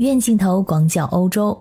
远镜头广角欧洲。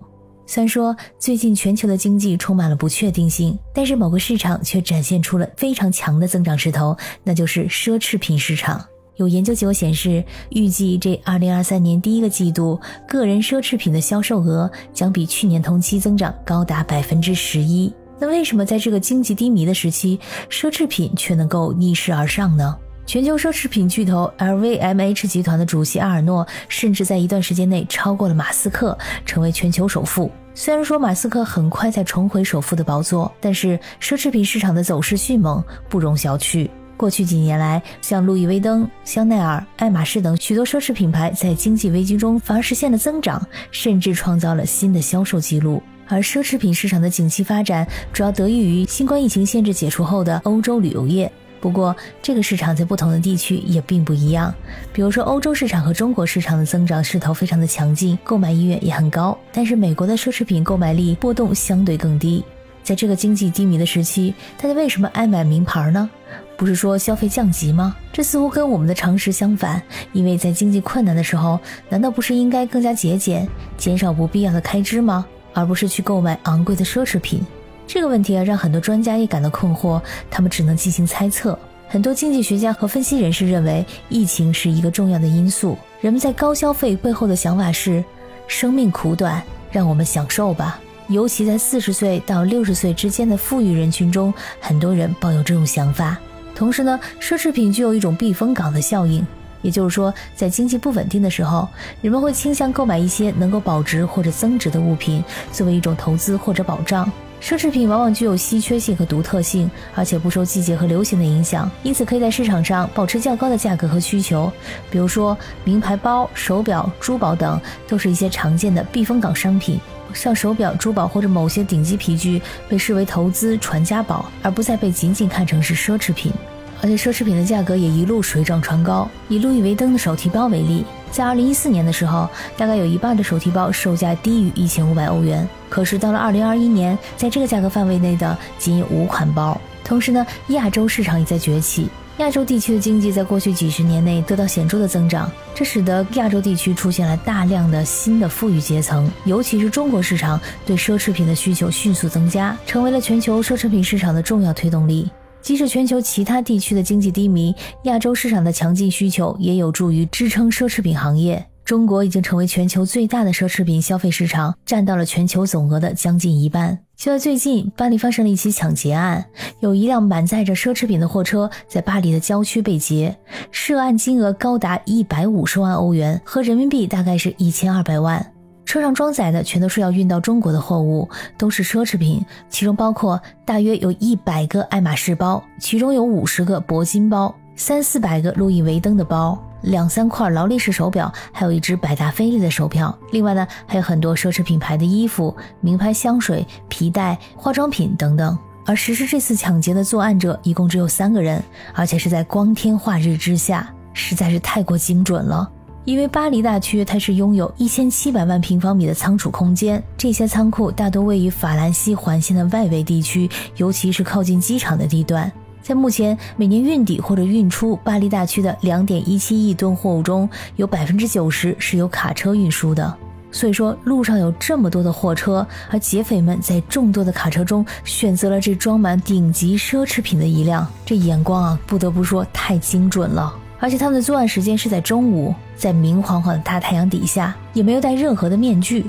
虽然说最近全球的经济充满了不确定性，但是某个市场却展现出了非常强的增长势头，那就是奢侈品市场。有研究结果显示，预计这2023年第一个季度个人奢侈品的销售额将比去年同期增长高达百分之十一。那为什么在这个经济低迷的时期，奢侈品却能够逆势而上呢？全球奢侈品巨头 LVMH 集团的主席阿尔诺，甚至在一段时间内超过了马斯克，成为全球首富。虽然说马斯克很快再重回首富的宝座，但是奢侈品市场的走势迅猛，不容小觑。过去几年来，像路易威登、香奈儿、爱马仕等许多奢侈品牌在经济危机中反而实现了增长，甚至创造了新的销售记录。而奢侈品市场的景气发展，主要得益于新冠疫情限制解除后的欧洲旅游业。不过，这个市场在不同的地区也并不一样。比如说，欧洲市场和中国市场的增长势头非常的强劲，购买意愿也很高。但是，美国的奢侈品购买力波动相对更低。在这个经济低迷的时期，大家为什么爱买名牌呢？不是说消费降级吗？这似乎跟我们的常识相反。因为在经济困难的时候，难道不是应该更加节俭，减少不必要的开支吗？而不是去购买昂贵的奢侈品？这个问题啊，让很多专家也感到困惑，他们只能进行猜测。很多经济学家和分析人士认为，疫情是一个重要的因素。人们在高消费背后的想法是：生命苦短，让我们享受吧。尤其在四十岁到六十岁之间的富裕人群中，很多人抱有这种想法。同时呢，奢侈品具有一种避风港的效应，也就是说，在经济不稳定的时候，人们会倾向购买一些能够保值或者增值的物品，作为一种投资或者保障。奢侈品往往具有稀缺性和独特性，而且不受季节和流行的影响，因此可以在市场上保持较高的价格和需求。比如说，名牌包、手表、珠宝等都是一些常见的避风港商品。像手表、珠宝或者某些顶级皮具被视为投资传家宝，而不再被仅仅看成是奢侈品。而且，奢侈品的价格也一路水涨船高。以路易威登的手提包为例。在二零一四年的时候，大概有一半的手提包售价低于一千五百欧元。可是到了二零二一年，在这个价格范围内的仅有五款包。同时呢，亚洲市场也在崛起。亚洲地区的经济在过去几十年内得到显著的增长，这使得亚洲地区出现了大量的新的富裕阶层。尤其是中国市场对奢侈品的需求迅速增加，成为了全球奢侈品市场的重要推动力。即使全球其他地区的经济低迷，亚洲市场的强劲需求也有助于支撑奢侈品行业。中国已经成为全球最大的奢侈品消费市场，占到了全球总额的将近一半。就在最近，巴黎发生了一起抢劫案，有一辆满载着奢侈品的货车在巴黎的郊区被劫，涉案金额高达一百五十万欧元，和人民币大概是一千二百万。车上装载的全都是要运到中国的货物，都是奢侈品，其中包括大约有一百个爱马仕包，其中有五十个铂金包，三四百个路易威登的包，两三块劳力士手表，还有一只百达翡丽的手表。另外呢，还有很多奢侈品牌的衣服、名牌香水、皮带、化妆品等等。而实施这次抢劫的作案者一共只有三个人，而且是在光天化日之下，实在是太过精准了。因为巴黎大区它是拥有一千七百万平方米的仓储空间，这些仓库大多位于法兰西环线的外围地区，尤其是靠近机场的地段。在目前每年运抵或者运出巴黎大区的两点一七亿吨货物中，有百分之九十是由卡车运输的。所以说，路上有这么多的货车，而劫匪们在众多的卡车中选择了这装满顶级奢侈品的一辆，这眼光啊，不得不说太精准了。而且他们的作案时间是在中午，在明晃晃的大太阳底下，也没有戴任何的面具。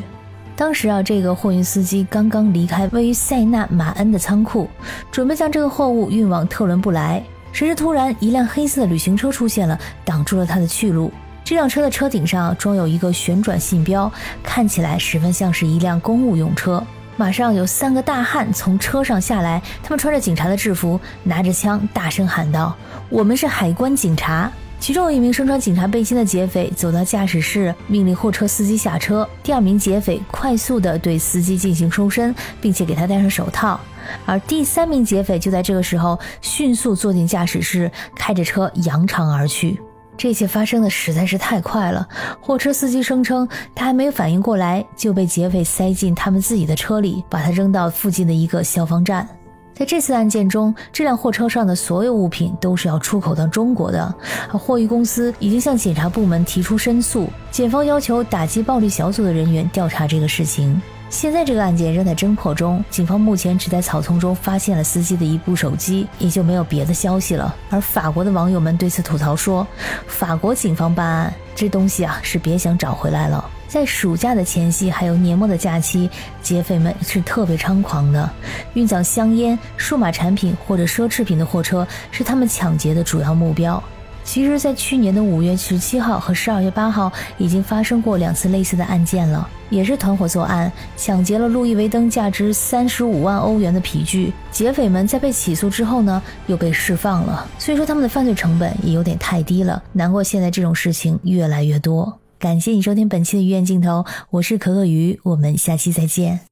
当时啊，这个货运司机刚刚离开位于塞纳马恩的仓库，准备将这个货物运往特伦布莱，谁知突然一辆黑色的旅行车出现了，挡住了他的去路。这辆车的车顶上装有一个旋转信标，看起来十分像是一辆公务用车。马上有三个大汉从车上下来，他们穿着警察的制服，拿着枪，大声喊道：“我们是海关警察。”其中一名身穿警察背心的劫匪走到驾驶室，命令货车司机下车。第二名劫匪快速地对司机进行搜身，并且给他戴上手套。而第三名劫匪就在这个时候迅速坐进驾驶室，开着车扬长而去。这一切发生的实在是太快了，货车司机声称他还没有反应过来，就被劫匪塞进他们自己的车里，把他扔到附近的一个消防站。在这次案件中，这辆货车上的所有物品都是要出口到中国的。货运公司已经向检察部门提出申诉，检方要求打击暴力小组的人员调查这个事情。现在这个案件仍在侦破中，警方目前只在草丛中发现了司机的一部手机，也就没有别的消息了。而法国的网友们对此吐槽说：“法国警方办案这东西啊，是别想找回来了。”在暑假的前夕，还有年末的假期，劫匪们是特别猖狂的。运载香烟、数码产品或者奢侈品的货车是他们抢劫的主要目标。其实，在去年的五月十七号和十二月八号，已经发生过两次类似的案件了，也是团伙作案，抢劫了路易威登价值三十五万欧元的皮具。劫匪们在被起诉之后呢，又被释放了。所以说，他们的犯罪成本也有点太低了。难怪现在这种事情越来越多。感谢你收听本期的鱼眼镜头，我是可可鱼，我们下期再见。